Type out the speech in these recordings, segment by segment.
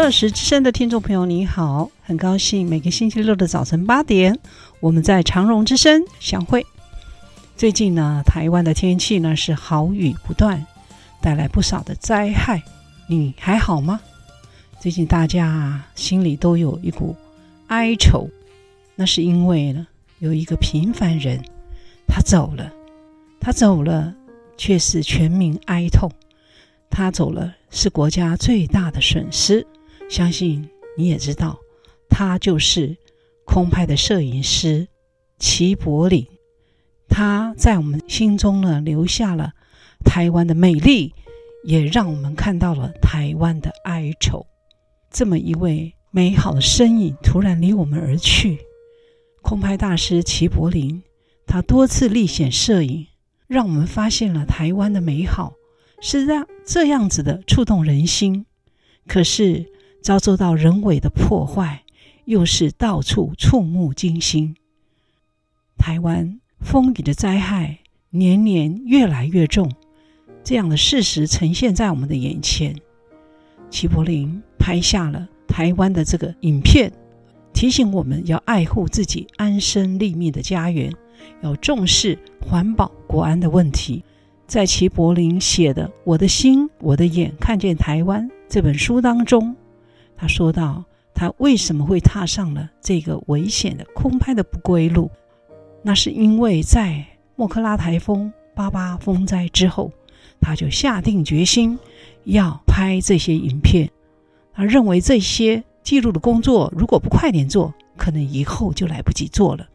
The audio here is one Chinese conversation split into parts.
二十之声的听众朋友，你好，很高兴每个星期六的早晨八点，我们在长荣之声相会。最近呢，台湾的天气呢是好雨不断，带来不少的灾害。你还好吗？最近大家心里都有一股哀愁，那是因为呢，有一个平凡人，他走了，他走了，却是全民哀痛。他走了，是国家最大的损失。相信你也知道，他就是空拍的摄影师齐柏林。他在我们心中呢，留下了台湾的美丽，也让我们看到了台湾的哀愁。这么一位美好的身影突然离我们而去，空拍大师齐柏林，他多次历险摄影，让我们发现了台湾的美好，是让这样子的触动人心。可是，遭受到人为的破坏，又是到处触目惊心。台湾风雨的灾害年年越来越重，这样的事实呈现在我们的眼前。齐柏林拍下了台湾的这个影片，提醒我们要爱护自己安身立命的家园，要重视环保国安的问题。在齐柏林写的《我的心，我的眼，看见台湾》这本书当中。他说道：“他为什么会踏上了这个危险的空拍的不归路？那是因为在莫克拉台风、八八风灾之后，他就下定决心要拍这些影片。他认为这些记录的工作如果不快点做，可能以后就来不及做了。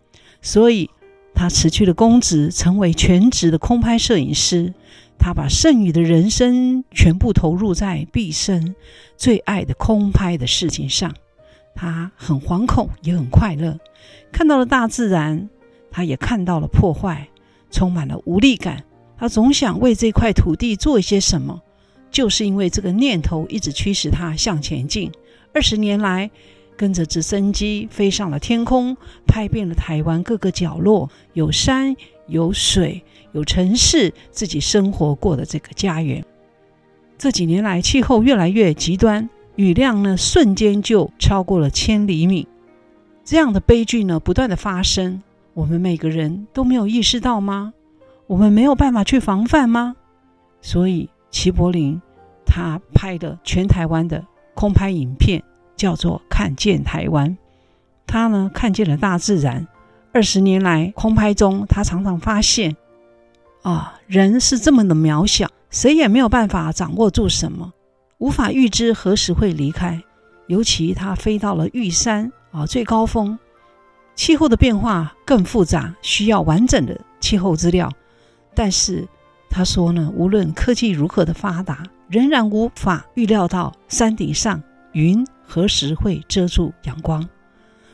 所以，他辞去了公职，成为全职的空拍摄影师。”他把剩余的人生全部投入在毕生最爱的空拍的事情上，他很惶恐，也很快乐。看到了大自然，他也看到了破坏，充满了无力感。他总想为这块土地做一些什么，就是因为这个念头一直驱使他向前进。二十年来，跟着直升机飞上了天空，拍遍了台湾各个角落，有山，有水。有城市自己生活过的这个家园，这几年来气候越来越极端，雨量呢瞬间就超过了千厘米，这样的悲剧呢不断的发生，我们每个人都没有意识到吗？我们没有办法去防范吗？所以齐柏林他拍的全台湾的空拍影片叫做《看见台湾》，他呢看见了大自然，二十年来空拍中，他常常发现。啊，人是这么的渺小，谁也没有办法掌握住什么，无法预知何时会离开。尤其他飞到了玉山啊，最高峰，气候的变化更复杂，需要完整的气候资料。但是他说呢，无论科技如何的发达，仍然无法预料到山顶上云何时会遮住阳光，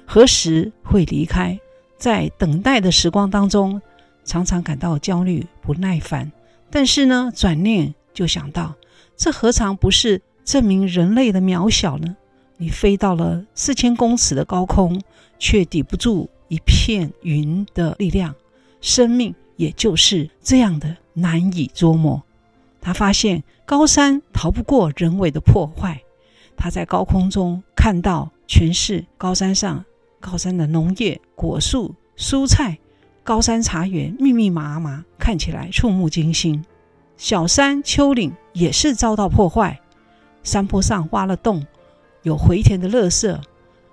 何时会离开。在等待的时光当中。常常感到焦虑、不耐烦，但是呢，转念就想到，这何尝不是证明人类的渺小呢？你飞到了四千公尺的高空，却抵不住一片云的力量，生命也就是这样的难以捉摸。他发现高山逃不过人为的破坏，他在高空中看到全是高山上高山的农业、果树、蔬菜。高山茶园密密麻麻，看起来触目惊心。小山丘陵也是遭到破坏，山坡上挖了洞，有回填的垃圾。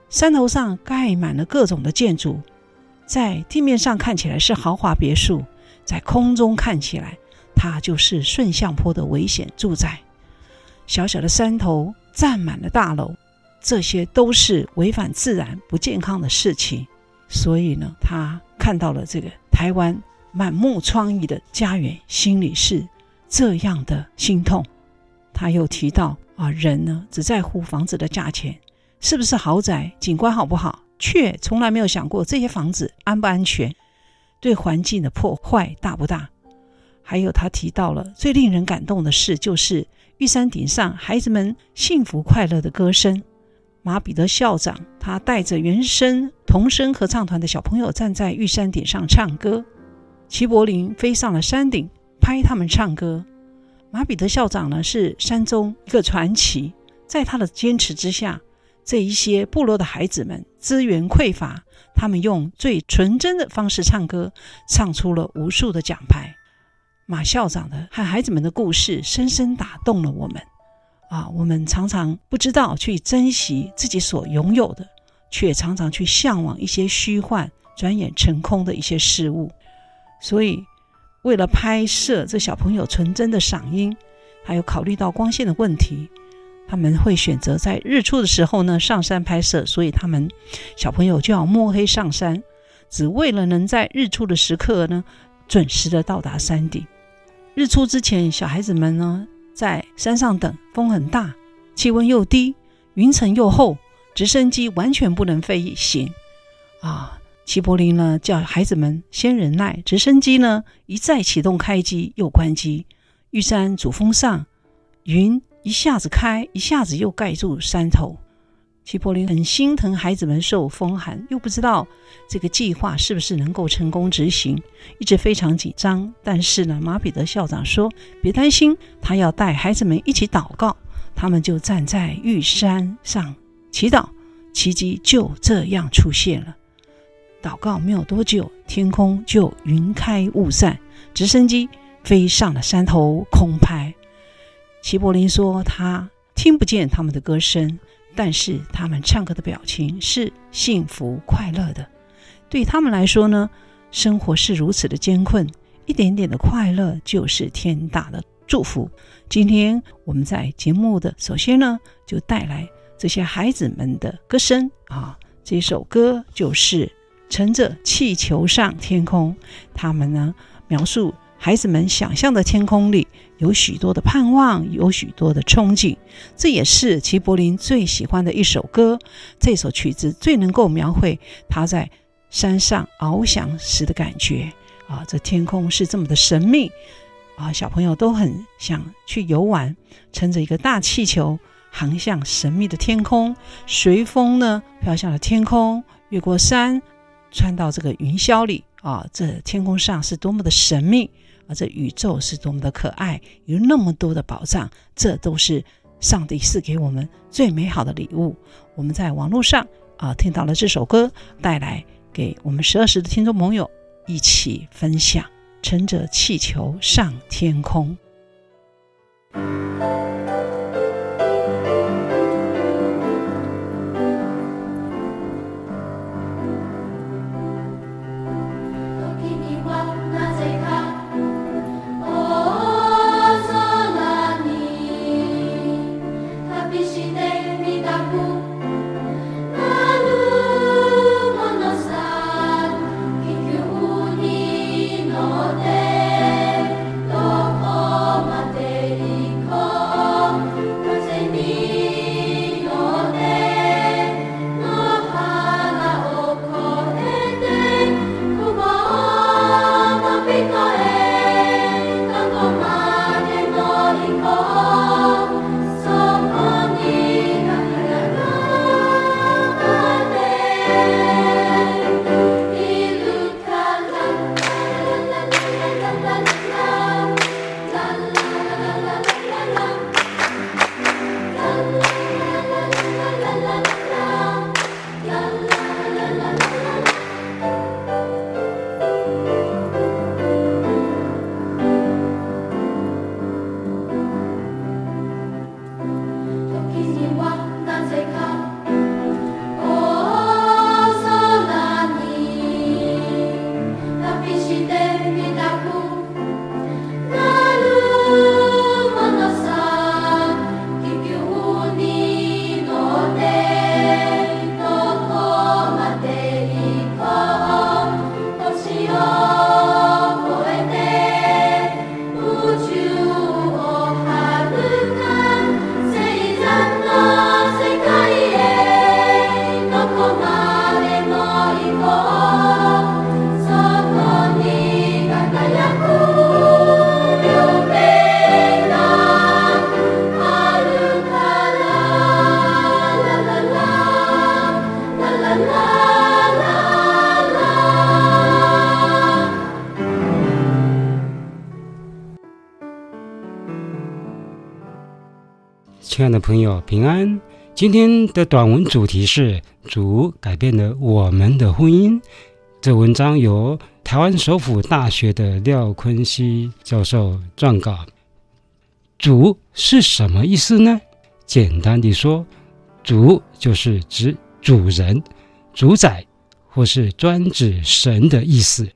山头上盖满了各种的建筑，在地面上看起来是豪华别墅，在空中看起来，它就是顺向坡的危险住宅。小小的山头站满了大楼，这些都是违反自然、不健康的事情。所以呢，他。看到了这个台湾满目疮痍的家园，心里是这样的心痛。他又提到啊，人呢只在乎房子的价钱，是不是豪宅，景观好不好，却从来没有想过这些房子安不安全，对环境的破坏大不大。还有他提到了最令人感动的事，就是玉山顶上孩子们幸福快乐的歌声。马彼得校长他带着原声童声合唱团的小朋友站在玉山顶上唱歌，齐柏林飞上了山顶拍他们唱歌。马彼得校长呢是山中一个传奇，在他的坚持之下，这一些部落的孩子们资源匮乏，他们用最纯真的方式唱歌，唱出了无数的奖牌。马校长的和孩子们的故事深深打动了我们。啊，我们常常不知道去珍惜自己所拥有的，却常常去向往一些虚幻、转眼成空的一些事物。所以，为了拍摄这小朋友纯真的嗓音，还有考虑到光线的问题，他们会选择在日出的时候呢上山拍摄。所以，他们小朋友就要摸黑上山，只为了能在日出的时刻呢准时的到达山顶。日出之前，小孩子们呢在山上等，风很大，气温又低，云层又厚，直升机完全不能飞行。啊，齐柏林呢叫孩子们先忍耐，直升机呢一再启动开机又关机，玉山主峰上云一下子开，一下子又盖住山头。齐柏林很心疼孩子们受风寒，又不知道这个计划是不是能够成功执行，一直非常紧张。但是呢，马彼得校长说：“别担心，他要带孩子们一起祷告。”他们就站在玉山上祈祷，奇迹就这样出现了。祷告没有多久，天空就云开雾散，直升机飞上了山头空拍。齐柏林说：“他听不见他们的歌声。”但是他们唱歌的表情是幸福快乐的，对他们来说呢，生活是如此的艰困，一点点的快乐就是天大的祝福。今天我们在节目的首先呢，就带来这些孩子们的歌声啊，这首歌就是《乘着气球上天空》，他们呢描述。孩子们想象的天空里有许多的盼望，有许多的憧憬。这也是齐柏林最喜欢的一首歌。这首曲子最能够描绘他在山上翱翔时的感觉啊！这天空是这么的神秘啊！小朋友都很想去游玩，乘着一个大气球航向神秘的天空，随风呢飘向了天空，越过山，穿到这个云霄里啊！这天空上是多么的神秘。而这宇宙是多么的可爱，有那么多的宝藏，这都是上帝赐给我们最美好的礼物。我们在网络上啊听到了这首歌，带来给我们十二时的听众朋友一起分享，乘着气球上天空。朋友，平安。今天的短文主题是“主改变了我们的婚姻”。这文章由台湾首府大学的廖坤熙教授撰稿。主是什么意思呢？简单地说，主就是指主人、主宰，或是专指神的意思。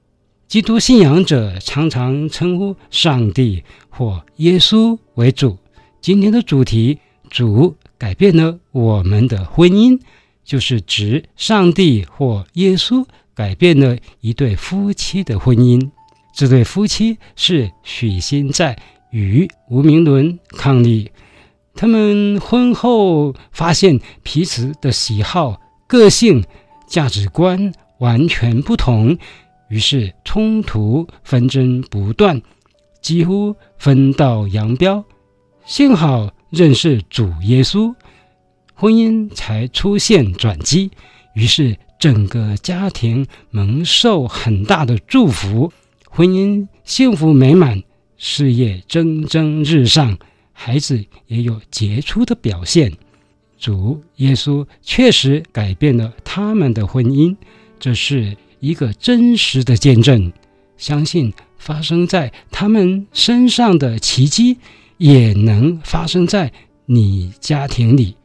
基督信仰者常常称呼上帝或耶稣为主。今天的主题，主改变了我们的婚姻，就是指上帝或耶稣改变了一对夫妻的婚姻。这对夫妻是许心在与吴明伦伉俪，他们婚后发现彼此的喜好、个性、价值观完全不同，于是冲突纷争不断，几乎分道扬镳。幸好认识主耶稣，婚姻才出现转机。于是整个家庭蒙受很大的祝福，婚姻幸福美满，事业蒸蒸日上，孩子也有杰出的表现。主耶稣确实改变了他们的婚姻，这是一个真实的见证。相信发生在他们身上的奇迹。也能发生在你家庭里。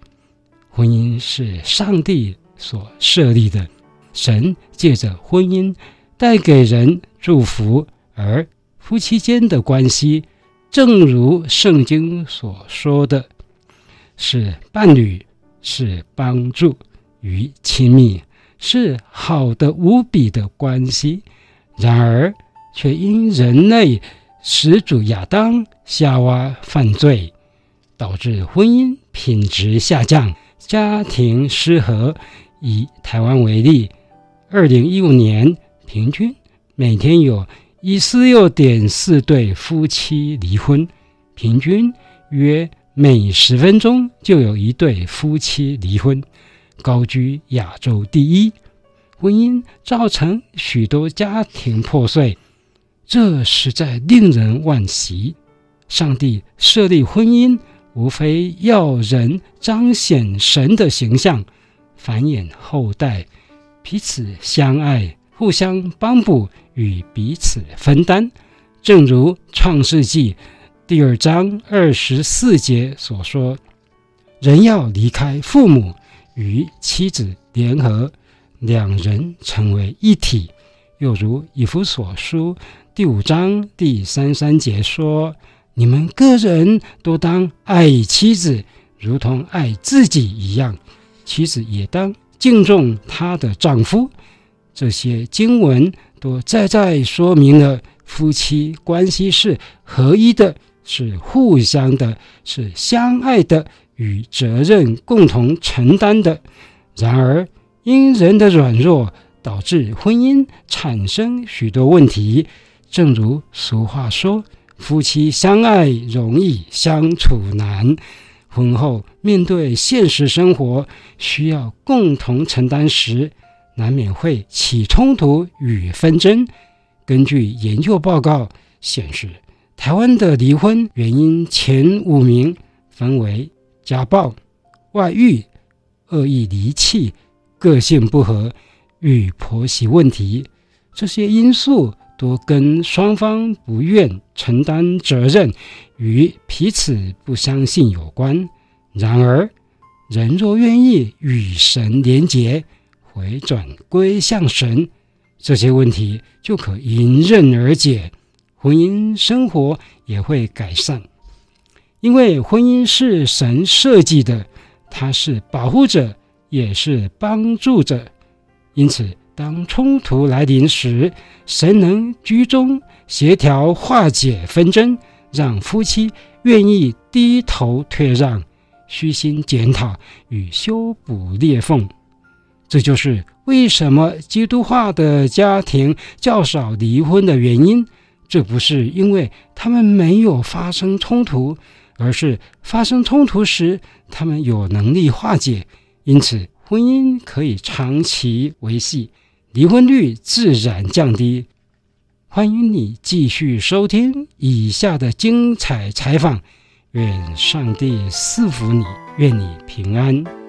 婚姻是上帝所设立的，神借着婚姻带给人祝福，而夫妻间的关系，正如圣经所说的，是伴侣，是帮助与亲密，是好的无比的关系。然而，却因人类。始祖亚当、夏娃犯罪，导致婚姻品质下降，家庭失和。以台湾为例，二零一五年平均每天有一四六点四对夫妻离婚，平均约每十分钟就有一对夫妻离婚，高居亚洲第一。婚姻造成许多家庭破碎。这实在令人惋惜。上帝设立婚姻，无非要人彰显神的形象，繁衍后代，彼此相爱，互相帮补与彼此分担。正如创世纪第二章二十四节所说：“人要离开父母，与妻子联合，两人成为一体。”又如以弗所书。第五章第三三节说：“你们个人都当爱妻子，如同爱自己一样；妻子也当敬重她的丈夫。”这些经文都再再说明了夫妻关系是合一的，是互相的，是相爱的，与责任共同承担的。然而，因人的软弱，导致婚姻产生许多问题。正如俗话说：“夫妻相爱容易相处难。”婚后面对现实生活，需要共同承担时，难免会起冲突与纷争。根据研究报告显示，台湾的离婚原因前五名分为家暴、外遇、恶意离弃、个性不合与婆媳问题。这些因素。多跟双方不愿承担责任与彼此不相信有关。然而，人若愿意与神连结，回转归向神，这些问题就可迎刃而解，婚姻生活也会改善。因为婚姻是神设计的，它是保护者，也是帮助者，因此。当冲突来临时，神能居中协调化解纷争，让夫妻愿意低头退让，虚心检讨与修补裂缝。这就是为什么基督化的家庭较少离婚的原因。这不是因为他们没有发生冲突，而是发生冲突时，他们有能力化解，因此婚姻可以长期维系。离婚率自然降低。欢迎你继续收听以下的精彩采访，愿上帝赐福你，愿你平安。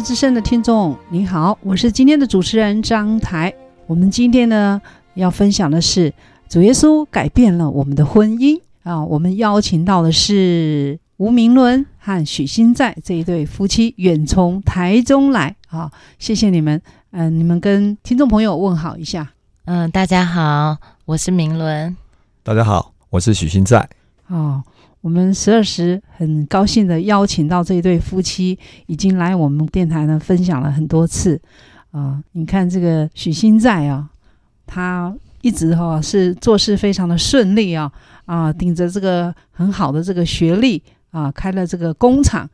之声的听众，你好，我是今天的主持人张台。我们今天呢要分享的是主耶稣改变了我们的婚姻啊。我们邀请到的是吴明伦和许新在这一对夫妻，远从台中来啊。谢谢你们，嗯、呃，你们跟听众朋友问好一下。嗯，大家好，我是明伦。大家好，我是许新在。哦。我们十二时很高兴的邀请到这一对夫妻，已经来我们电台呢分享了很多次啊、你看这个许新在啊，他一直哈、是做事非常的顺利啊啊，顶着这个很好的这个学历啊，开了这个工厂。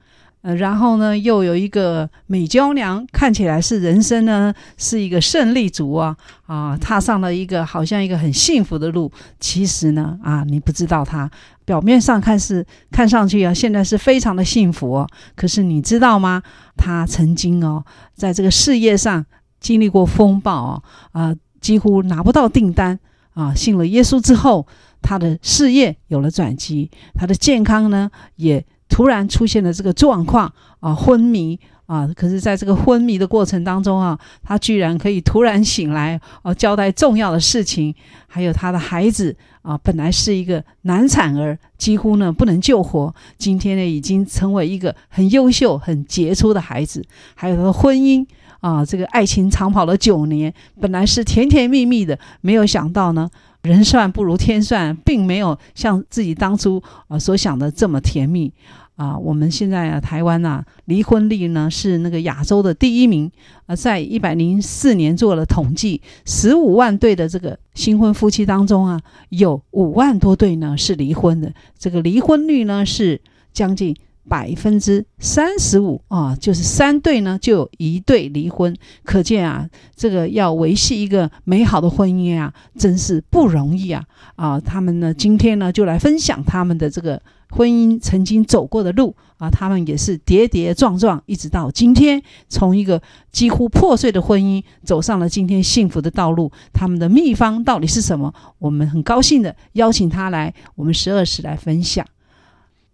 呃，然后呢，又有一个美娇娘，看起来是人生呢是一个胜利组啊啊，踏上了一个好像一个很幸福的路。其实呢，啊，你不知道他表面上看是看上去啊，现在是非常的幸福哦。可是你知道吗？他曾经哦，在这个事业上经历过风暴哦，啊，几乎拿不到订单啊。信了耶稣之后，他的事业有了转机，他的健康呢也。突然出现了这个状况啊，昏迷啊，可是在这个昏迷的过程当中啊，他居然可以突然醒来，啊，交代重要的事情，还有他的孩子啊，本来是一个难产儿，几乎呢不能救活，今天呢已经成为一个很优秀、很杰出的孩子，还有他的婚姻啊，这个爱情长跑了九年，本来是甜甜蜜蜜的，没有想到呢，人算不如天算，并没有像自己当初啊所想的这么甜蜜。啊！我们现在啊，台湾呐、啊，离婚率呢是那个亚洲的第一名啊，在一百零四年做了统计，十五万对的这个新婚夫妻当中啊，有五万多对呢是离婚的，这个离婚率呢是将近百分之三十五啊，就是三对呢就有一对离婚，可见啊，这个要维系一个美好的婚姻啊，真是不容易啊啊！他们呢，今天呢就来分享他们的这个婚姻曾经走过的路啊，他们也是跌跌撞撞，一直到今天，从一个几乎破碎的婚姻走上了今天幸福的道路。他们的秘方到底是什么？我们很高兴的邀请他来我们十二时来分享。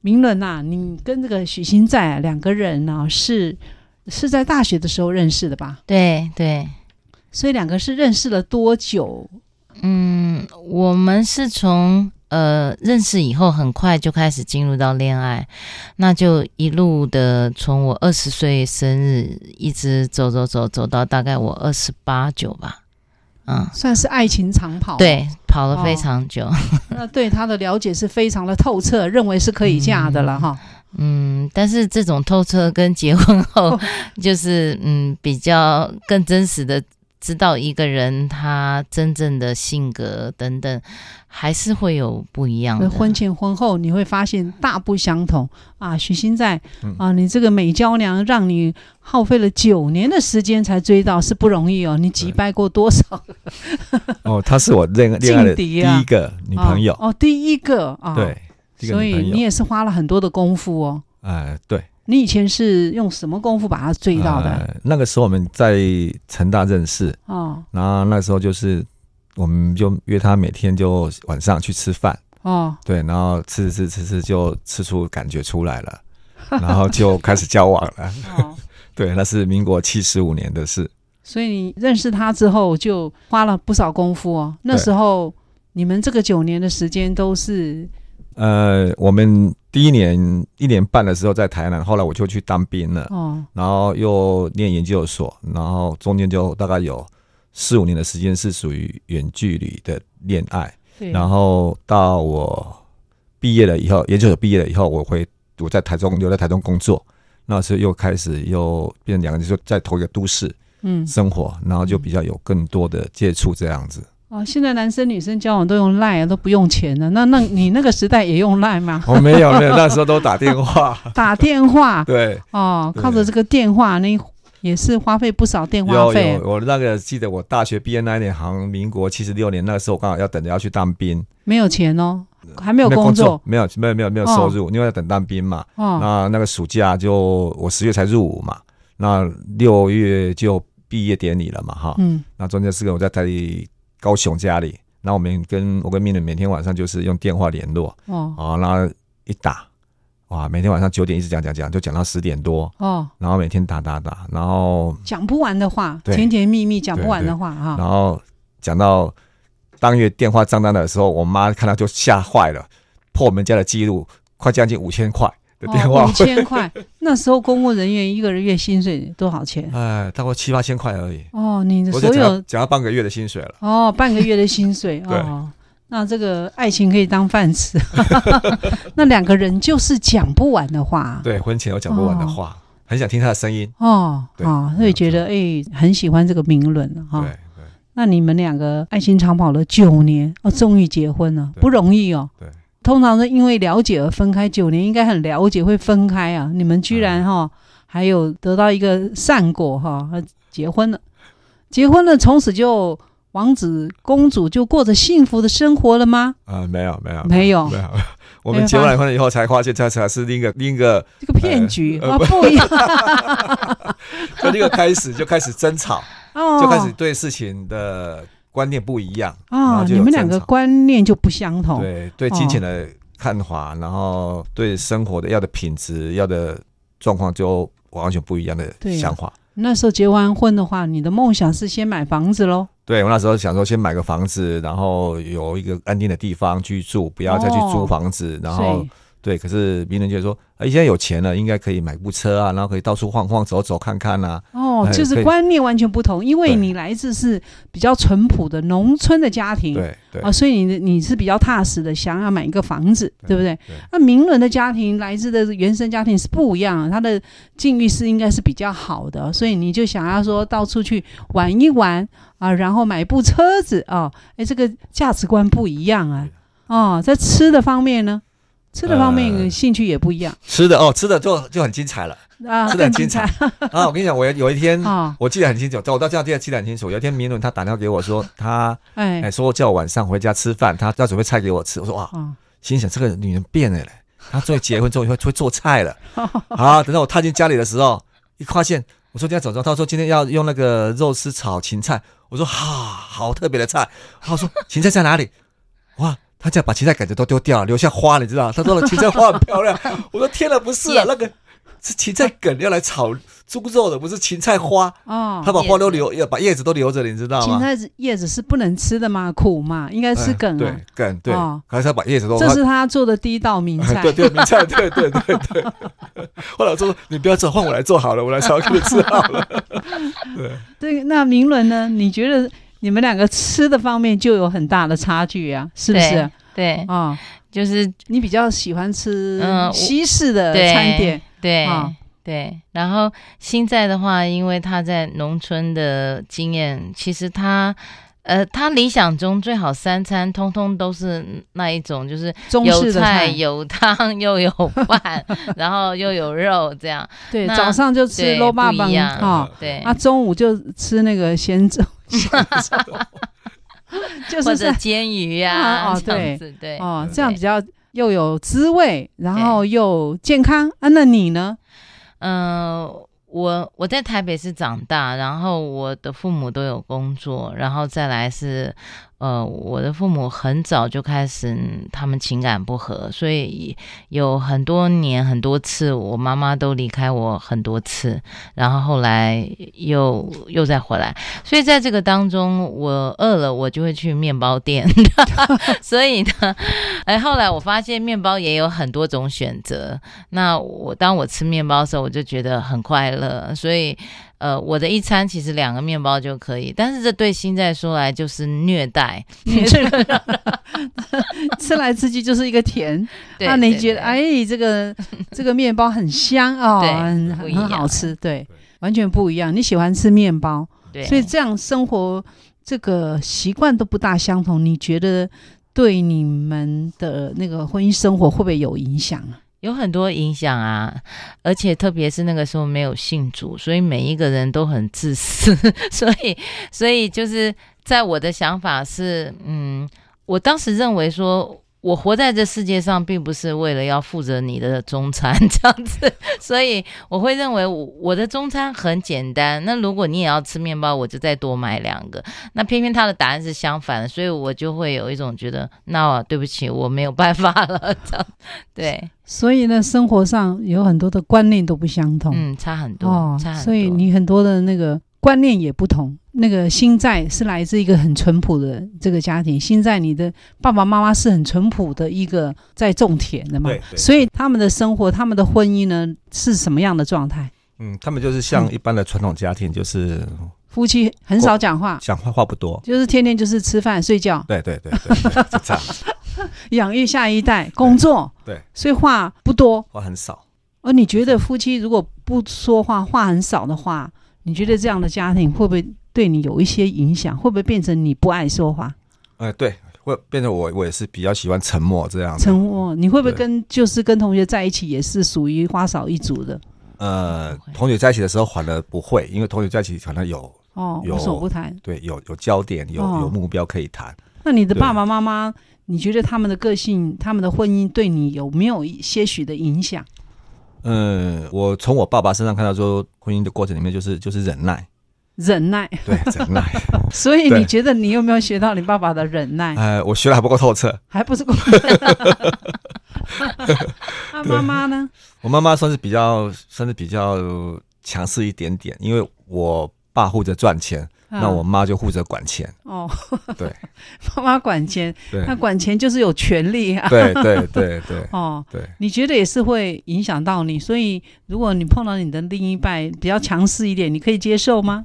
明伦呐，你跟这个许新在啊，两个人呢、啊、是是在大学的时候认识的吧？对对，所以两个是认识了多久？嗯，我们是从呃认识以后，很快就开始进入到恋爱，那就一路的从我二十岁生日一直走走走走到大概我二十八九吧。嗯，算是爱情长跑，对，跑了非常久。哦、那对他的了解是非常的透彻，认为是可以嫁的了哈。嗯，但是这种透彻跟结婚后，就是嗯比较更真实的。知道一个人他真正的性格等等，还是会有不一样的。婚前婚后你会发现大不相同啊！许昕在啊，你这个美娇娘让你耗费了九年的时间才追到，是不容易哦。你击败过多少？哦，她是我恋恋爱的第一个女朋友。哦，哦，第一个啊，对，所以你也是花了很多的功夫哦。哎，对。你以前是用什么功夫把他追到的？呃，那个时候我们在成大认识哦，然后那时候就是我们就约他每天就晚上去吃饭哦，对，然后吃吃吃吃就吃出感觉出来了，然后就开始交往了。哦，对，那是民国七十五年的事。所以你认识他之后就花了不少功夫哦。那时候你们这个九年的时间都是。呃，我们第一年一年半的时候在台南，后来我就去当兵了，哦，然后又念研究所，然后中间就大概有四五年的时间是属于远距离的恋爱，然后到我毕业了以后，研究所毕业了以后，我回我在台中留在台中工作，那时候又开始又变成两个人就在同一个都市，嗯，生活，然后就比较有更多的接触这样子。哦，现在男生女生交往都用啊，都不用钱了。那那你那个时代也用 Line 吗？我、哦、没有没有，那时候都打电话。打电话。对。哦，靠着这个电话，那也是花费不少电话费。有有，我那个记得我大学毕业那一年，好像民国七十六年，那个时候我刚好要等着要去当兵。没有钱哦，还没有工作，没有没有没有没有收入，哦、因为要等当兵嘛。哦。那那个暑假就我十月才入伍嘛，那六月就毕业典礼了嘛，哈。嗯。那中间四个我在台里高雄家里。那我们跟我跟明伦每天晚上就是用电话联络哦，啊，然后一打，哇，每天晚上九点一直讲讲讲，就讲到十点多哦，然后每天打打打，然后讲不完的话，甜甜蜜蜜讲不完的话哈，然后讲到当月电话账单的时候，我妈看到就吓坏了，破我们家的记录，快将近五千块。的电话五千块，那时候公务人员一个人月薪水多少钱？哎，大概七八千块而已。哦，你的所有讲到半个月的薪水了。哦，半个月的薪水 哦。那这个爱情可以当饭吃。那两个人就是讲不完的话。对，婚前有讲不完的话，很想听他的声音。哦，啊，所以觉得哎，很喜欢这个名伦哈。对对。那你们两个爱情长跑了九年哦，终于结婚了，不容易哦。对。通常是因为了解而分开，九年应该很了解会分开啊！你们居然哈、哦、还有得到一个善果哈，结婚了，结婚了，从此就王子公主就过着幸福的生活了吗？啊、呃，没有没有没有没有，我们结完婚了以后才发现，这才是另一个另一个这个骗局啊，不一样，从这个开始就开始争吵，哦，就开始对事情的。观念不一样啊、哦，你们两个观念就不相同。对，对金钱的看法、哦，然后对生活的要的品质、要的状况就完全不一样的想法。那时候结完婚的话，你的梦想是先买房子喽？对，我那时候想说先买个房子，然后有一个安定的地方居住，不要再去租房子，哦、然后。对，可是名人就说，哎，现在有钱了，应该可以买部车啊，然后可以到处晃晃、走走看看啊。哦，就是观念完全不同，因为你来自是比较淳朴的农村的家庭，对对啊，所以你你是比较踏实的，想要买一个房子，对，对不对？那名人的家庭来自的原生家庭是不一样的，他的境遇是应该是比较好的，所以你就想要说到处去玩一玩啊，然后买部车子啊，哎，这个价值观不一样啊。哦，在吃的方面呢？吃的方面兴趣也不一样。吃的哦，吃的就就很精彩了啊，吃的很精彩 啊！我跟你讲，我有一天，我记得很清楚，我到这样记得记得很清楚。有一天，明伦他打电话给我说，他哎说叫我晚上回家吃饭，他要准备菜给我吃。我说哇，心想这个女人变了嘞，她终于结婚之后会会做菜了。好，等到我踏进家里的时候，一发现，我说今天早上，他说今天要用那个肉丝炒芹菜。我说哈，好特别的菜。他说芹菜在哪里？哇！他这样把芹菜梗子都丢掉了，留下花，你知道？他说了芹菜花很漂亮。我说天哪，不是啊，那个是芹菜梗要来炒猪肉的，不是芹菜花。哦，他把花都留，要把叶子都留着，你知道吗？芹菜叶子是不能吃的吗？苦嘛，应该吃梗啊。对，梗对。还是他把叶子都。这是他做的第一道名菜。对 对，名菜，对对对对。后来我说你不要做，换我来做好了，我来炒给你吃好了。对对，那明伦呢？你觉得？你们两个吃的方面就有很大的差距啊，是不是？对啊，哦、就是你比较喜欢吃西式的餐点，嗯、对、哦、对。然后现在的话，因为他在农村的经验，其实他。呃，他理想中最好三餐通通都是那一种，就是有菜有汤 又有饭，然后又有肉这样。对，早上就吃卤肉饭啊，对，啊，中午就吃那个咸粥，或者煎鱼呀，哦，对对，哦，这样比较又有滋味，然后又健康啊。那你呢？嗯。我我在台北是长大，然后我的父母都有工作，然后再来是。呃，我的父母很早就开始，他们情感不和，所以有很多年很多次，我妈妈都离开我很多次，然后后来又又再回来，所以在这个当中，我饿了，我就会去面包店，所以呢，哎，后来我发现面包也有很多种选择，那我当我吃面包的时候，我就觉得很快乐，所以。呃，我的一餐其实两个面包就可以，但是这对新在说来就是虐待，吃来吃去就是一个甜。那你觉得，哎，这个 这个面包很香哦，很很好吃，对，完全不一样。你喜欢吃面包，所以这样生活这个习惯都不大相同。你觉得对你们的那个婚姻生活会不会有影响啊？有很多影响啊，而且特别是那个时候没有信主，所以每一个人都很自私，所以，所以就是在我的想法是，嗯，我当时认为说。我活在这世界上，并不是为了要负责你的中餐 这样子，所以我会认为我我的中餐很简单。那如果你也要吃面包，我就再多买两个。那偏偏他的答案是相反的，所以我就会有一种觉得，那对不起，我没有办法了。这样对，所以呢，生活上有很多的观念都不相同，嗯，差很多，哦，差很多。所以你很多的那个。观念也不同。那个心在是来自一个很淳朴的这个家庭。心在你的爸爸妈妈是很淳朴的一个在种田的嘛，所以他们的生活、他们的婚姻呢是什么样的状态？嗯，他们就是像一般的传统家庭，就是夫妻很少讲话，讲话话不多，就是天天就是吃饭睡觉。对对对对，就这样子。养育下一代，工作，对，对，所以话不多，话很少。而你觉得夫妻如果不说话，话很少的话？你觉得这样的家庭会不会对你有一些影响？会不会变成你不爱说话？呃，对，会变成我，我也是比较喜欢沉默这样。沉默，你会不会跟就是跟同学在一起也是属于花少一族的？呃，同学在一起的时候反而不会，因为同学在一起可能有哦，无所不谈。对，有有焦点，有有目标可以谈。那你的爸爸妈妈，你觉得他们的个性、他们的婚姻对你有没有一些许的影响？嗯，我从我爸爸身上看到说，婚姻的过程里面就是就是忍耐，忍耐，对，忍耐。所以你觉得你有没有学到你爸爸的忍耐？呃，我学的还不够透彻，还不是够透彻。那妈妈呢？我妈妈算是比较算是比较强势一点点，因为我爸负责赚钱。那我妈就负责管钱哦，对，妈妈管钱，那管钱就是有权利啊，对对对对，哦，对，你觉得也是会影响到你，所以如果你碰到你的另一半比较强势一点，你可以接受吗？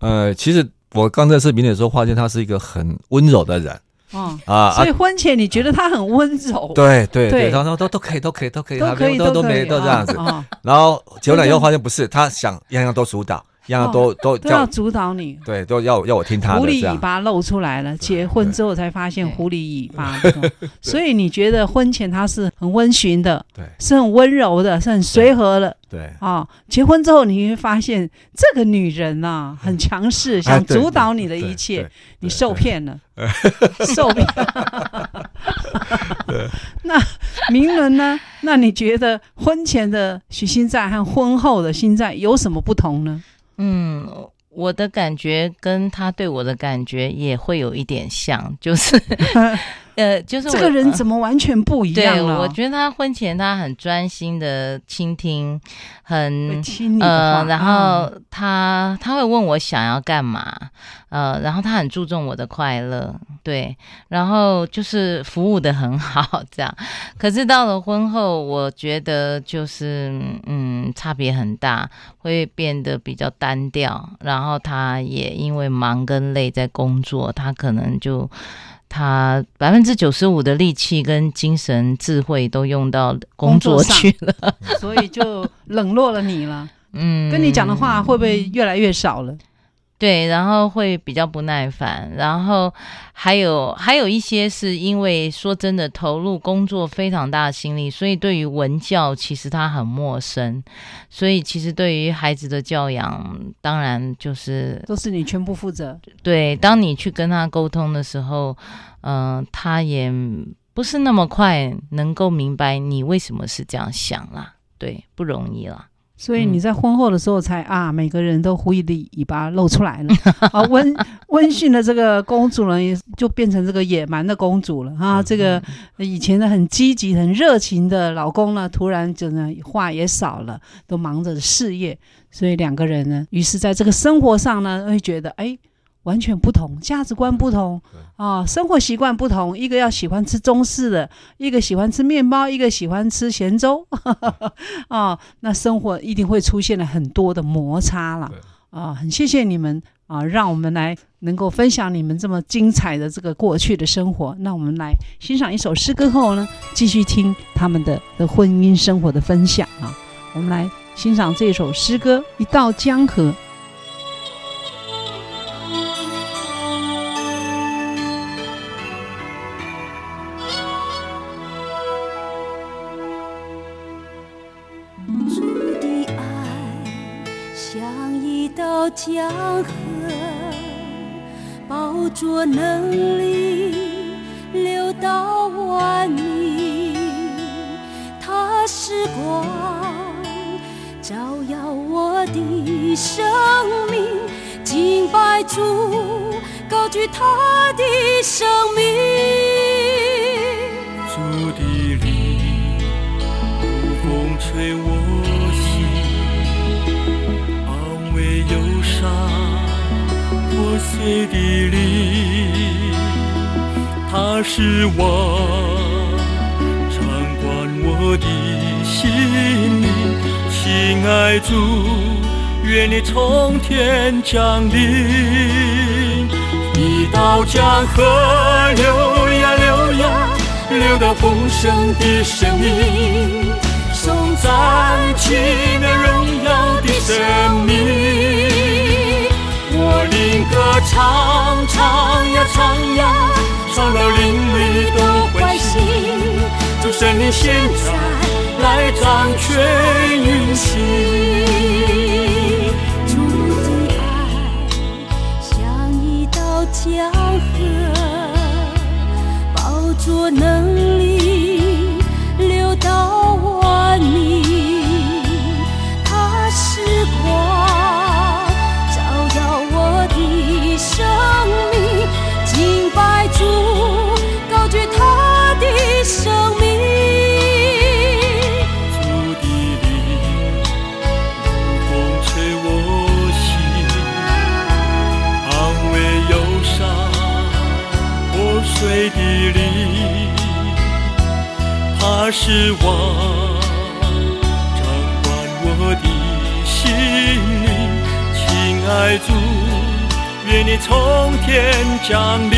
呃，其实我刚在视频的时候，发现他是一个很温柔的人，哦。啊，所以婚前你觉得他很温柔，对对对，然后都都可以都可以都可以，都可以都都没都这样子，然后结婚了以后发现不是，他想样样都主导。样样都、哦、都都要主导你，对，都要要我听他的。狐狸尾巴露出来了，结婚之后才发现狐狸尾巴。所以你觉得婚前他是很温驯的，对，是很温柔的，是很随和的，对啊、哦。结婚之后你会发现这个女人呐、啊、很强势，想主导你的一切，你受骗了，受骗。那明伦呢？那你觉得婚前的许心在和婚后的心在有什么不同呢？嗯，我的感觉跟他对我的感觉也会有一点像，就是。呃，就是这个人怎么完全不一样了？对，我觉得他婚前他很专心的倾听，很听呃，然后他、嗯、他会问我想要干嘛，呃，然后他很注重我的快乐，对，然后就是服务的很好，这样。可是到了婚后，我觉得就是嗯，差别很大，会变得比较单调，然后他也因为忙跟累在工作，他可能就。他百分之九十五的力气跟精神智慧都用到工作去了，所以就冷落了你了。嗯，跟你讲的话会不会越来越少了？对，然后会比较不耐烦，然后还有还有一些是因为说真的投入工作非常大的心力，所以对于文教其实他很陌生，所以其实对于孩子的教养，当然就是都是你全部负责。对，当你去跟他沟通的时候，嗯、呃，他也不是那么快能够明白你为什么是这样想啦，对，不容易啦。所以你在婚后的时候才啊，每个人都狐狸尾巴露出来了 啊，温温驯的这个公主呢，也就变成这个野蛮的公主了啊。这个以前的很积极、很热情的老公呢，突然就呢话也少了，都忙着事业，所以两个人呢，于是在这个生活上呢，会觉得哎。完全不同，价值观不同啊、哦，生活习惯不同。一个要喜欢吃中式的，一个喜欢吃面包，一个喜欢吃咸粥 啊、哦。那生活一定会出现了很多的摩擦了啊、哦。很谢谢你们啊，让我们来能够分享你们这么精彩的这个过去的生活。那我们来欣赏一首诗歌后呢，继续听他们的的婚姻生活的分享啊。我们来欣赏这首诗歌《一道江河》。江河饱浊能力流到万民，它是光，照耀我的生命。敬拜主，高举他的生命。主的灵，风吹我。忧伤破碎的灵，它是我，掌管我的心灵。亲爱主，愿你从天降临，一道江河流呀流呀，流到丰盛的生命，颂赞奇妙荣耀的生命。我灵歌唱唱呀唱呀，唱到灵里都欢喜。主圣灵现在来掌权运行，主的爱像一道江河，饱浊能是王，掌管我的心灵。亲爱主，愿你从天降临，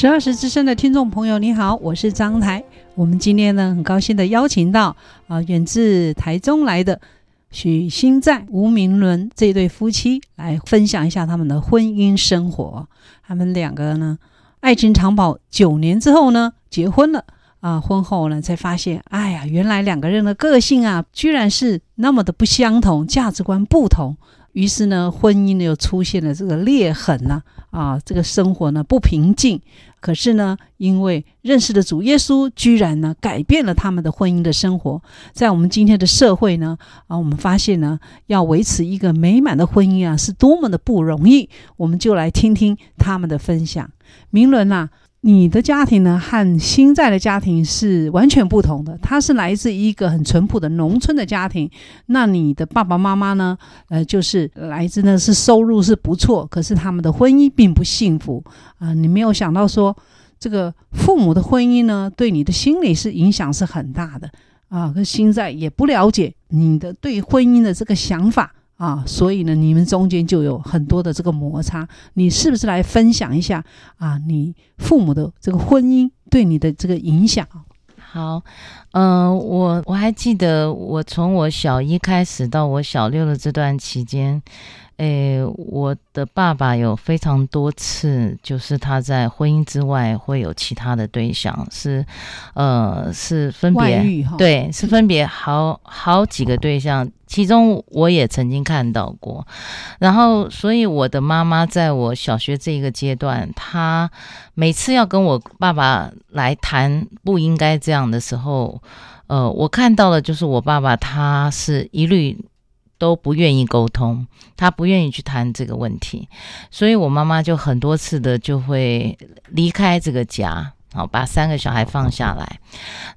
十二时之声的听众朋友，你好，我是张台。我们今天呢，很高兴的邀请到啊，远自台中来的许新在、吴明伦这对夫妻来分享一下他们的婚姻生活。他们两个呢，爱情长跑九年之后呢，结婚了啊。婚后呢，才发现，哎呀，原来两个人的个性啊，居然是那么的不相同，价值观不同。于是呢，婚姻呢又出现了这个裂痕呐，啊，这个生活呢不平静。可是呢，因为认识的主耶稣，居然呢改变了他们的婚姻的生活。在我们今天的社会呢，啊，我们发现呢，要维持一个美满的婚姻啊，是多么的不容易。我们就来听听他们的分享。明伦呐。你的家庭呢，和新在的家庭是完全不同的。他是来自一个很淳朴的农村的家庭，那你的爸爸妈妈呢？呃，就是来自呢是收入是不错，可是他们的婚姻并不幸福啊、你没有想到说，这个父母的婚姻呢，对你的心理是影响是很大的啊。可欣在也不了解你的对婚姻的这个想法。啊，所以呢，你们中间就有很多的这个摩擦。你是不是来分享一下啊？你父母的这个婚姻对你的这个影响？好，嗯，我我还记得，我从我小一开始到我小六的这段期间。诶，我的爸爸有非常多次，就是他在婚姻之外会有其他的对象，是，呃，是分别，对，是分别好好几个对象，其中我也曾经看到过。然后，所以我的妈妈在我小学这一个阶段，她每次要跟我爸爸来谈不应该这样的时候，呃，我看到了就是我爸爸他是一律。都不愿意沟通，他不愿意去谈这个问题，所以我妈妈就很多次的就会离开这个家，好，把三个小孩放下来。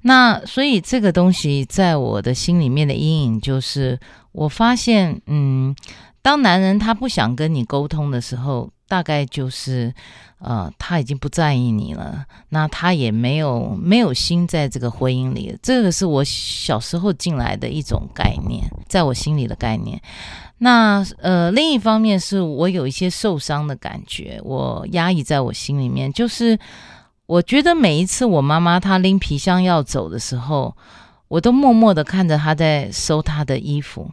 那所以这个东西在我的心里面的阴影就是，我发现，嗯，当男人他不想跟你沟通的时候，大概就是。呃，他已经不在意你了，那他也没有没有心在这个婚姻里。这个是我小时候进来的一种概念，在我心里的概念。那呃，另一方面是我有一些受伤的感觉，我压抑在我心里面。就是我觉得每一次我妈妈她拎皮箱要走的时候，我都默默的看着她在收她的衣服。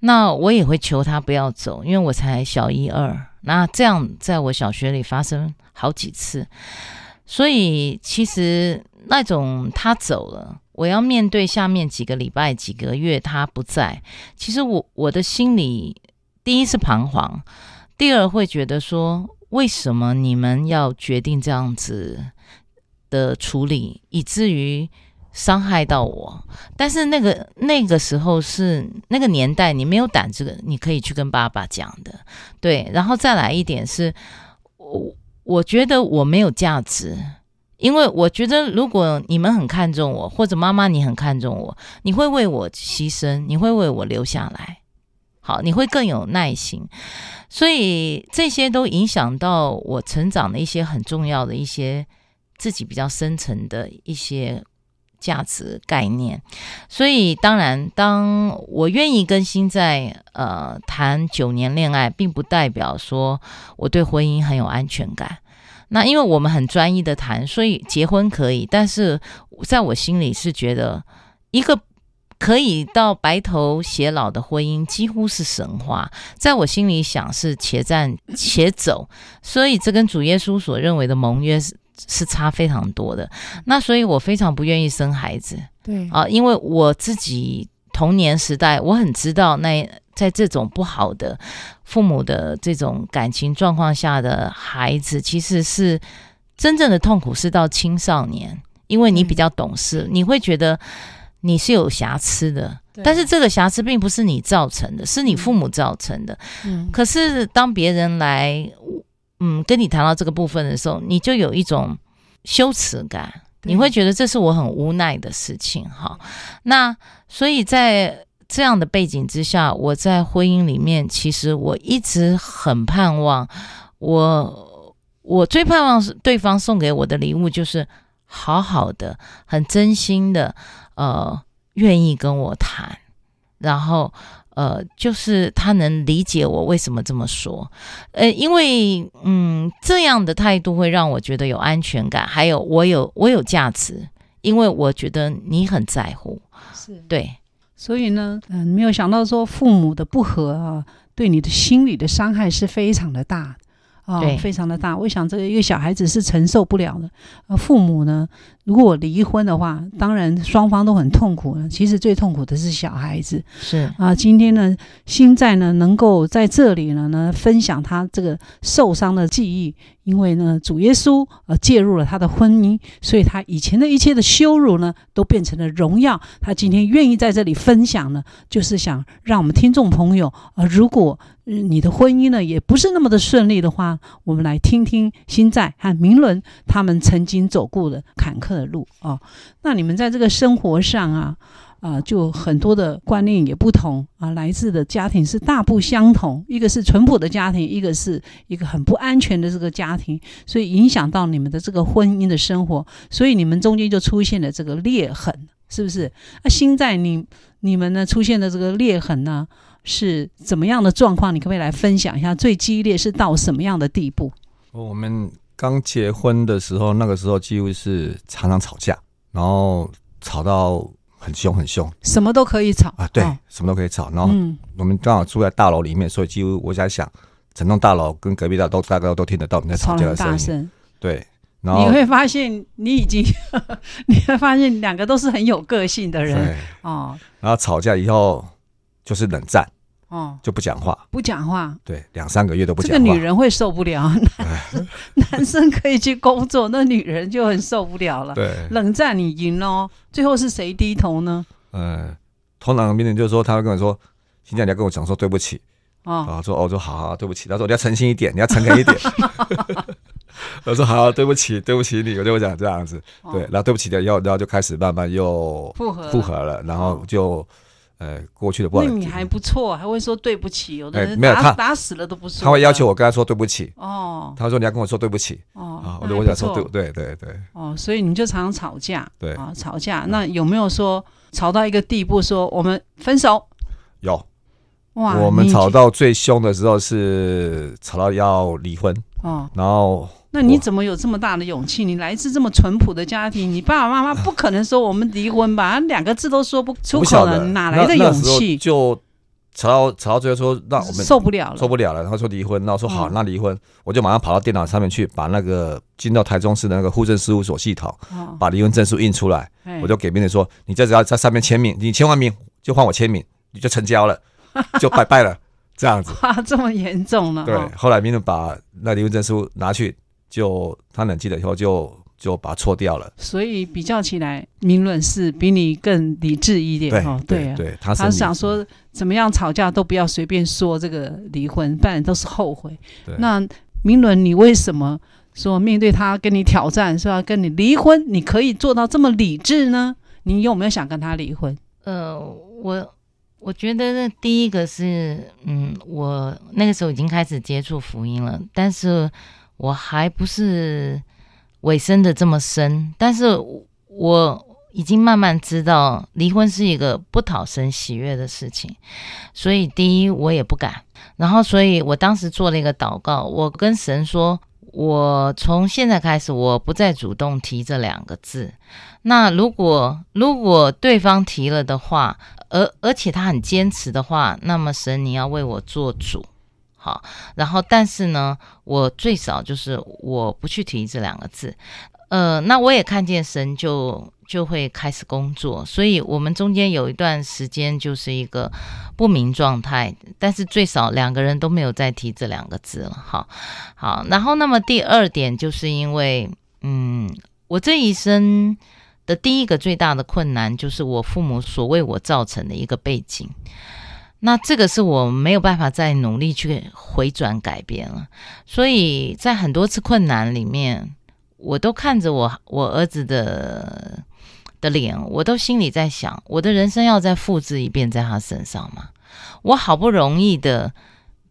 那我也会求她不要走，因为我才小一二。那这样在我小学里发生好几次，所以其实那种他走了，我要面对下面几个礼拜、几个月他不在，其实我我的心里第一是彷徨，第二会觉得说，为什么你们要决定这样子的处理，以至于。伤害到我，但是那个那个时候是那个年代，你没有胆子，你可以去跟爸爸讲的，对。然后再来一点是，我我觉得我没有价值，因为我觉得如果你们很看重我，或者妈妈你很看重我，你会为我牺牲，你会为我留下来，好，你会更有耐心。所以这些都影响到我成长的一些很重要的一些自己比较深层的一些。价值概念，所以当然，当我愿意跟新在呃谈九年恋爱，并不代表说我对婚姻很有安全感。那因为我们很专一的谈，所以结婚可以，但是在我心里是觉得，一个可以到白头偕老的婚姻几乎是神话。在我心里想是且战且走，所以这跟主耶稣所认为的盟约是。差非常多的，那所以我非常不愿意生孩子，对。啊，因为我自己童年时代，我很知道那在这种不好的父母的这种感情状况下的孩子，其实是真正的痛苦是到青少年，因为你比较懂事，你会觉得你是有瑕疵的，但是这个瑕疵并不是你造成的，是你父母造成的。嗯，可是当别人来。嗯，跟你谈到这个部分的时候，你就有一种羞耻感，你会觉得这是我很无奈的事情。哈，那所以在这样的背景之下，我在婚姻里面，其实我一直很盼望，我我最盼望是对方送给我的礼物，就是好好的、很真心的，呃，愿意跟我谈，然后呃，就是他能理解我为什么这么说，呃，因为嗯，这样的态度会让我觉得有安全感，还有我有我有价值，因为我觉得你很在乎，是对，所以呢，嗯，没有想到说父母的不和啊，对你的心理的伤害是非常的大。啊、哦，非常的大。我想这个一个小孩子是承受不了的。呃，父母呢，如果我离婚的话，当然双方都很痛苦了。其实最痛苦的是小孩子。是啊，今天呢，新在呢能够在这里呢呢分享他这个受伤的记忆，因为呢主耶稣呃介入了他的婚姻，所以他以前的一切的羞辱呢都变成了荣耀。他今天愿意在这里分享呢，就是想让我们听众朋友呃，如果。你的婚姻呢，也不是那么的顺利的话，我们来听听新在和明伦他们曾经走过的坎坷的路啊、哦。那你们在这个生活上啊，啊、就很多的观念也不同啊，来自的家庭是大不相同，一个是淳朴的家庭，一个是一个很不安全的这个家庭，所以影响到你们的这个婚姻的生活，所以你们中间就出现了这个裂痕，是不是？那心在你你们呢出现的这个裂痕呢？是怎么样的状况？你可不可以来分享一下？最激烈是到什么样的地步？我们刚结婚的时候，那个时候几乎是常常吵架，然后吵到很凶很凶，什么都可以吵啊，对，哦、什么都可以吵。然后我们刚好住在大楼里面，所以几乎我在想，整栋大楼跟隔壁大楼都大概都听得到我们在吵架的声音。声，对，然后你会发现你已经，你会发现两个都是很有个性的人对哦。然后吵架以后。就是冷战，哦，就不讲话，不讲话，对，两三个月都不讲话。这个女人会受不了，男 男生可以去工作，那女人就很受不了了。对，冷战你赢喽，最后是谁低头呢？呃，通常别人就是说，他会跟我说：“现在你要跟我讲说对不起。”哦，啊，说哦，说好好对不起。他说你要诚心一点，你要诚恳一点。我说好，对不起，对不起你，我就会讲这样子。对，然后对不起的以后，然后就开始慢慢又复合，复合了，然后就。呃，过去的不好。那你还不错，还会说对不起。有的人打、欸、没有他打死了都不说。他会要求我跟他说对不起。哦。他说你要跟我说对不起。哦。啊，我就我想说对对对对。哦，所以你们就常常吵架。对。啊，吵架。那有没有说吵到一个地步，说我们分手？有。哇。我们吵到最凶的时候是吵到要离婚。哦。然后。那你怎么有这么大的勇气？你来自这么淳朴的家庭，你爸爸妈妈不可能说我们离婚吧？两个字都说不出口了，哪来的勇气？就吵到吵到最后说，让我们受不了了，受不了了。他说离婚，那我说好，那离婚，我就马上跑到电脑上面去，把那个进到台中市的那个户政事务所系统，把离婚证书印出来，我就给别人说，你这只要在上面签名，你签完名就换我签名，你就成交了，就拜拜了，这样子。哇，这么严重呢？对，后来别人把那离婚证书拿去。就他冷静了以后就，就就把它搓掉了。所以比较起来，明伦是比你更理智一点哦。对啊，对，他是他想说怎么样吵架都不要随便说这个离婚，不然都是后悔。那明伦，你为什么说面对他跟你挑战，说要跟你离婚，你可以做到这么理智呢？你有没有想跟他离婚？呃，我我觉得那第一个是，嗯，我那个时候已经开始接触福音了，但是。我还不是尾声的这么深，但是我已经慢慢知道离婚是一个不讨神喜悦的事情，所以第一我也不敢。然后，所以我当时做了一个祷告，我跟神说，我从现在开始我不再主动提这两个字。那如果如果对方提了的话，而而且他很坚持的话，那么神你要为我做主。好，然后但是呢，我最少就是我不去提这两个字，呃，那我也看见神就就会开始工作，所以我们中间有一段时间就是一个不明状态，但是最少两个人都没有再提这两个字了。好，好，然后那么第二点就是因为，嗯，我这一生的第一个最大的困难就是我父母所为我造成的一个背景。那这个是我没有办法再努力去回转改变了，所以在很多次困难里面，我都看着我我儿子的的脸，我都心里在想，我的人生要再复制一遍在他身上吗？我好不容易的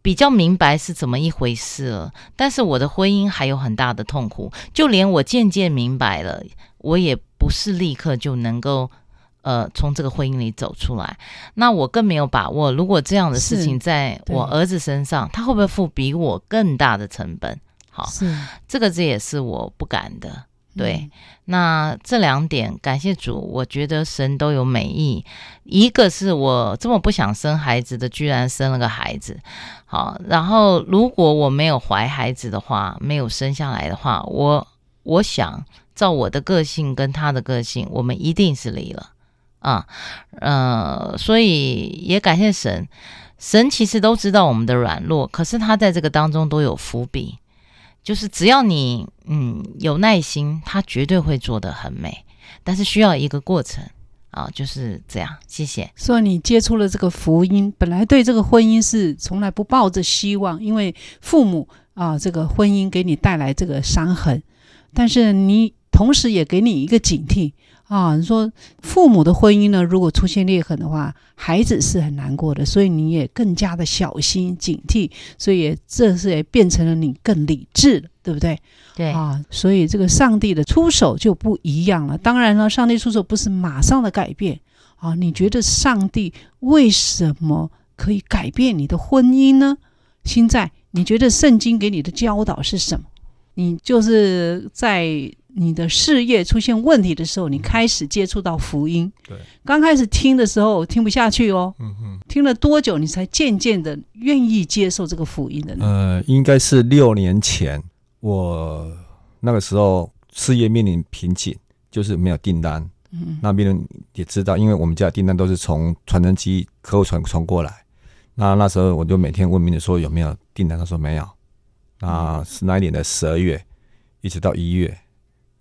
比较明白是怎么一回事了，但是我的婚姻还有很大的痛苦，就连我渐渐明白了，我也不是立刻就能够。呃，从这个婚姻里走出来，那我更没有把握。如果这样的事情在我儿子身上，他会不会付比我更大的成本？好，是这个这也是我不敢的。对，嗯、那这两点，感谢主，我觉得神都有美意。一个是我这么不想生孩子的，居然生了个孩子。好，然后如果我没有怀孩子的话，没有生下来的话，我我想照我的个性跟他的个性，我们一定是离了。啊，呃，所以也感谢神，神其实都知道我们的软弱，可是他在这个当中都有伏笔，就是只要你嗯有耐心，他绝对会做得很美，但是需要一个过程啊，就是这样。谢谢。所以你接触了这个福音，本来对这个婚姻是从来不抱着希望，因为父母啊，这个婚姻给你带来这个伤痕，但是你同时也给你一个警惕。啊，你说父母的婚姻呢，如果出现裂痕的话，孩子是很难过的，所以你也更加的小心警惕，所以也这是也变成了你更理智了，对不对？对啊，所以这个上帝的出手就不一样了。当然了，上帝出手不是马上的改变啊。你觉得上帝为什么可以改变你的婚姻呢？现在你觉得圣经给你的教导是什么？你就是在。你的事业出现问题的时候，你开始接触到福音。对，刚开始听的时候听不下去哦。嗯哼，听了多久你才渐渐的愿意接受这个福音的呢？呃，应该是六年前，我那个时候事业面临瓶颈，就是没有订单。嗯，那别人也知道，因为我们家的订单都是从传真机客户传传过来。那那时候我就每天问别人说有没有订单，他说没有。那是那一年的十二月，一直到一月。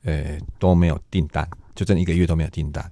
呃，都没有订单，就这一个月都没有订单。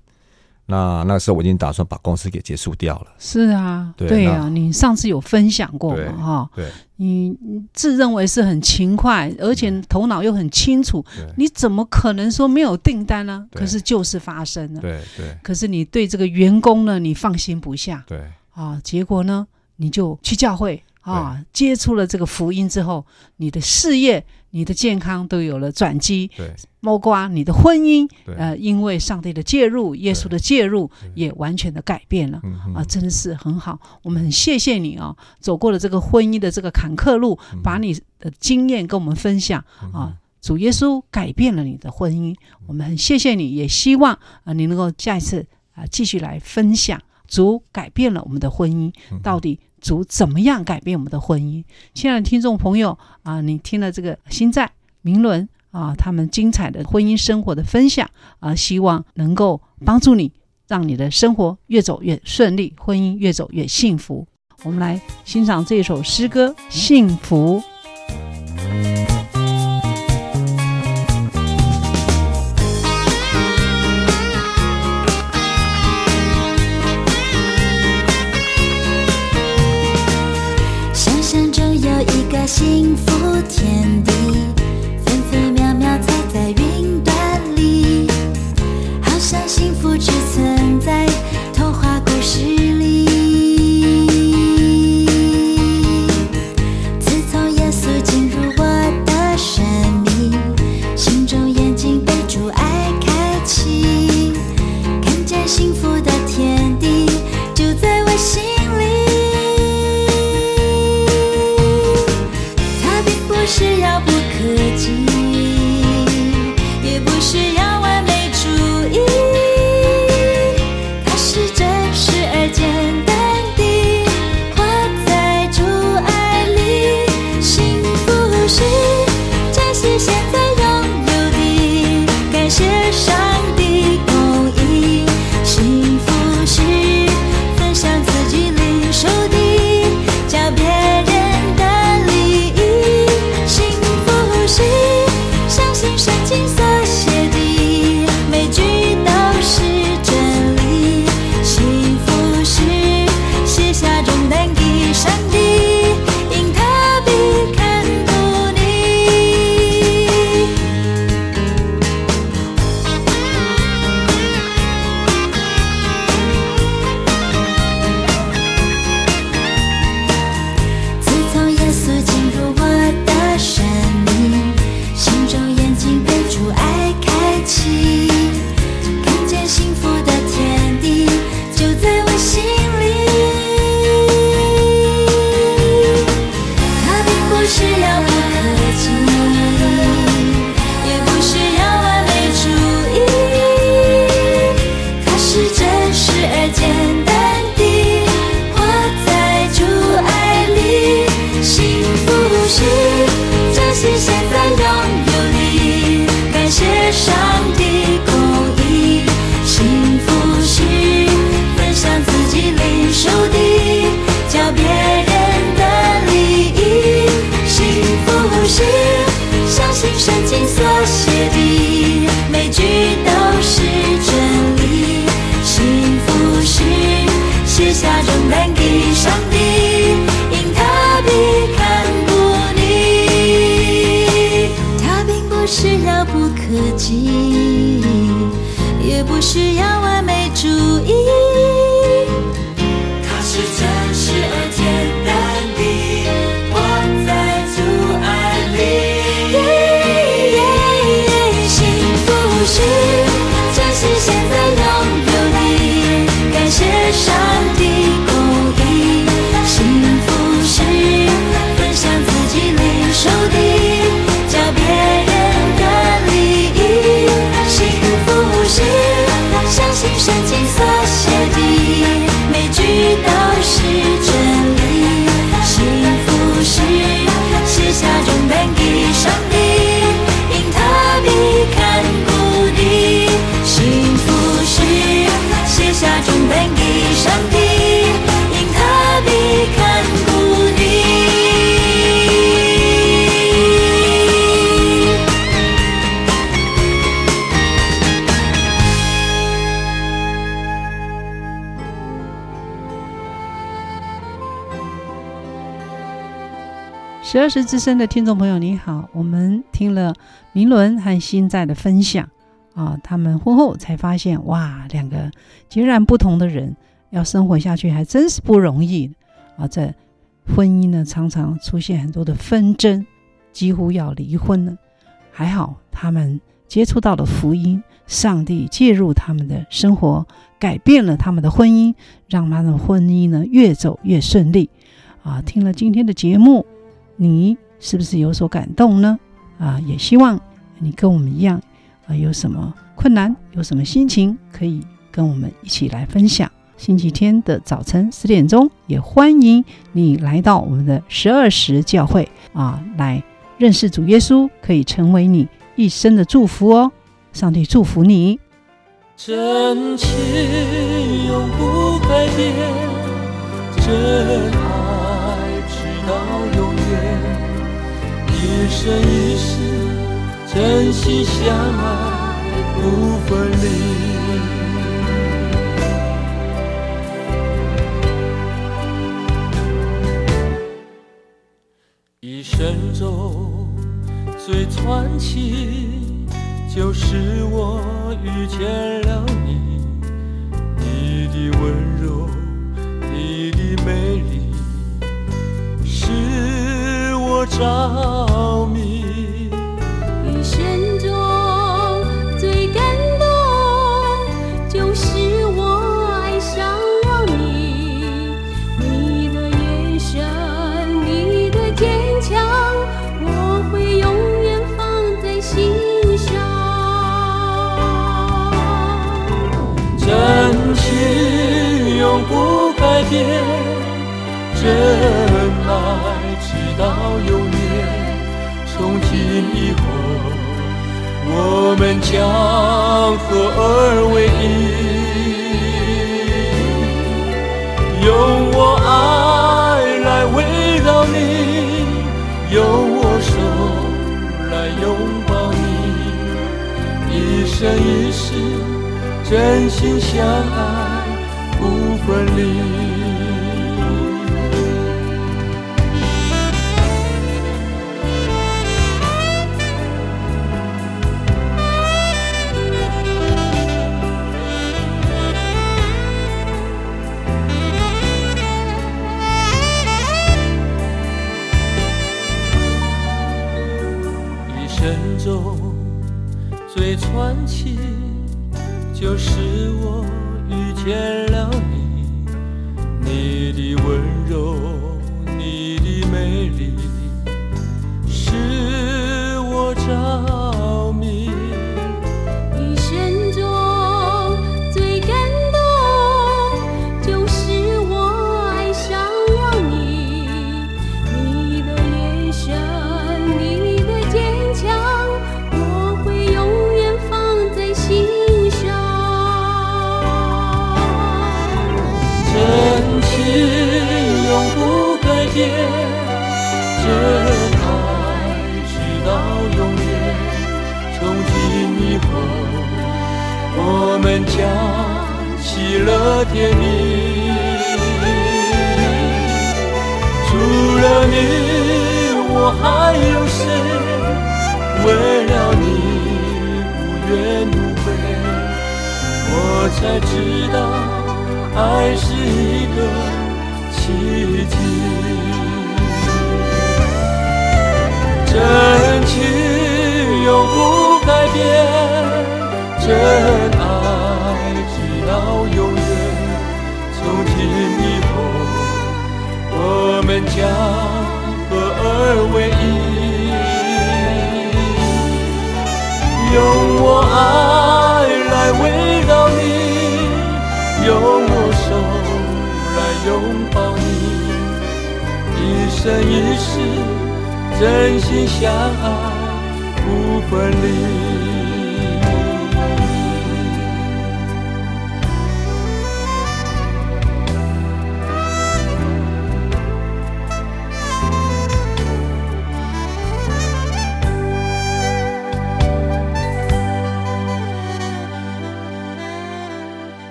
那那时候我已经打算把公司给结束掉了。是啊，对，对啊，你上次有分享过嘛？哈，对，你自认为是很勤快，而且头脑又很清楚，你怎么可能说没有订单呢？可是就是发生了。对对。可是你对这个员工呢，你放心不下。对。啊，结果呢，你就去教会啊，接触了这个福音之后，你的事业。你的健康都有了转机，对，包括你的婚姻，呃，因为上帝的介入，耶稣的介入，也完全的改变了，啊，真的是很好。我们很谢谢你啊，走过了这个婚姻的这个坎坷路，把你的经验跟我们分享啊。主耶稣改变了你的婚姻，我们很谢谢你，也希望啊，你能够下一次啊继续来分享。主改变了我们的婚姻，到底？主怎么样改变我们的婚姻？亲爱的听众朋友啊，你听了这个心在明伦啊，他们精彩的婚姻生活的分享啊，希望能够帮助你，让你的生活越走越顺利，婚姻越走越幸福。我们来欣赏这首诗歌《幸福》。想象中有一个幸福天地，只存在童话故事。十二时之声的听众朋友，你好！我们听了明伦和新在的分享啊，他们婚后才发现，哇，两个截然不同的人要生活下去，还真是不容易啊！这婚姻呢，常常出现很多的纷争，几乎要离婚了。还好他们接触到了福音，上帝介入他们的生活，改变了他们的婚姻，让他们的婚姻呢越走越顺利啊！听了今天的节目。你是不是有所感动呢？啊，也希望你跟我们一样啊，有什么困难，有什么心情，可以跟我们一起来分享。星期天的早晨十点钟，也欢迎你来到我们的十二时教会啊，来认识主耶稣，可以成为你一生的祝福哦。上帝祝福你。真情永不改变，真爱一生一世，真心相爱不分离。一生中最传奇，就是我遇见了你，你的温柔，你的美丽，着迷。一生中最感动就是我爱上了你你的眼神你的坚强我会永远放在心上。真情永不改变。以后，我们将合而为一，用我爱来围绕你，用我手来拥抱你，一生一世真心相爱不分离。